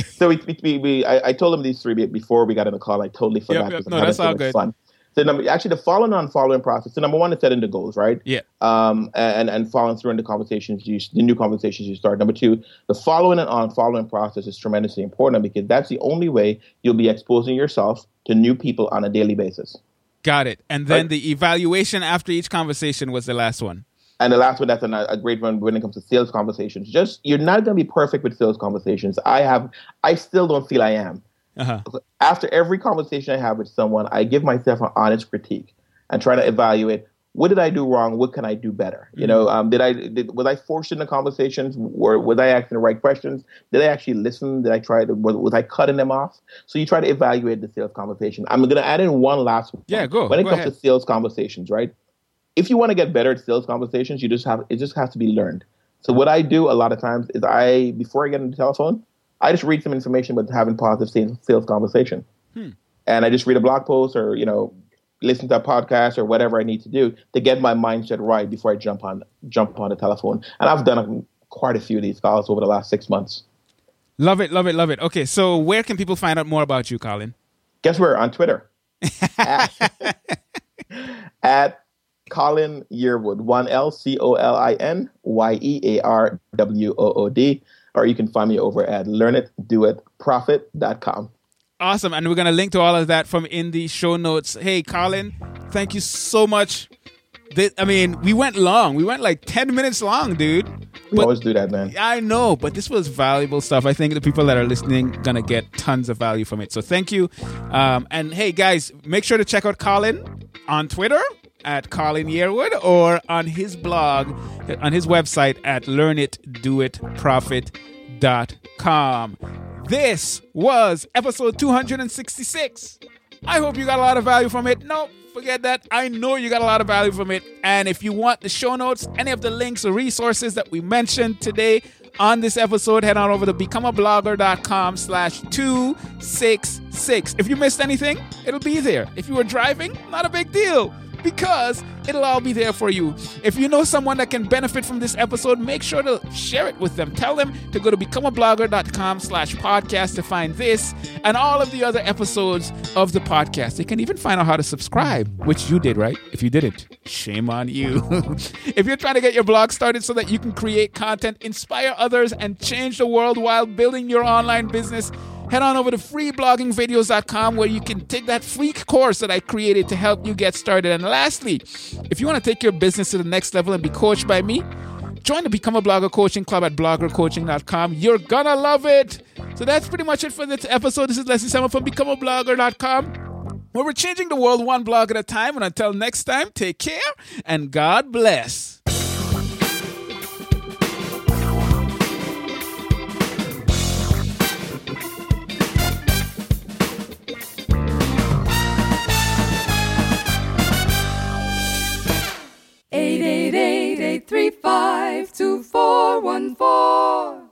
so we, we, we I, I, told them these three before we got in the call. I totally forgot. Yep, yep. No, that's all good. Fun. So number, actually, the following on following process. So number one is setting the goals, right? Yeah. Um, and and following through in the conversations, you, the new conversations you start. Number two, the following and on following process is tremendously important because that's the only way you'll be exposing yourself to new people on a daily basis. Got it. And then right? the evaluation after each conversation was the last one. And the last one, that's a, a great one when it comes to sales conversations. Just you're not going to be perfect with sales conversations. I have, I still don't feel I am. Uh-huh. After every conversation I have with someone, I give myself an honest critique and try to evaluate what did I do wrong? What can I do better? Mm-hmm. You know, um, did I did, was I forced into conversations? Or was I asking the right questions? Did I actually listen? Did I try to was, was I cutting them off? So you try to evaluate the sales conversation. I'm going to add in one last one. Yeah, go. When it go comes ahead. to sales conversations, right? If you want to get better at sales conversations, you just have it just has to be learned. So what I do a lot of times is I before I get on the telephone, I just read some information, but having positive sales conversation. Hmm. and I just read a blog post or you know listen to a podcast or whatever I need to do to get my mindset right before I jump on jump on the telephone. And I've done quite a few of these calls over the last six months. Love it, love it, love it. Okay, so where can people find out more about you, Colin? Guess where? On Twitter. at, at Colin Yearwood, one L C O L I N Y E A R W O O D. Or you can find me over at learnitdoitprofit.com. Awesome. And we're going to link to all of that from in the show notes. Hey, Colin, thank you so much. I mean, we went long. We went like 10 minutes long, dude. We but, always do that, man. I know, but this was valuable stuff. I think the people that are listening gonna get tons of value from it. So thank you. Um, and hey, guys, make sure to check out Colin on Twitter at Colin Yearwood or on his blog, on his website at learnitdoitprofit.com. This was episode 266. I hope you got a lot of value from it. No, forget that. I know you got a lot of value from it. And if you want the show notes, any of the links or resources that we mentioned today on this episode, head on over to becomeablogger.com slash 266. If you missed anything, it'll be there. If you were driving, not a big deal because it'll all be there for you. If you know someone that can benefit from this episode, make sure to share it with them. Tell them to go to becomeablogger.com slash podcast to find this and all of the other episodes of the podcast. They can even find out how to subscribe, which you did, right? If you didn't, shame on you. if you're trying to get your blog started so that you can create content, inspire others, and change the world while building your online business, head on over to freebloggingvideos.com where you can take that free course that I created to help you get started. And lastly, if you want to take your business to the next level and be coached by me, join the Become a Blogger Coaching Club at bloggercoaching.com. You're gonna love it. So that's pretty much it for this episode. This is Leslie Samuel from becomeablogger.com where we're changing the world one blog at a time. And until next time, take care and God bless. 888 835 2414.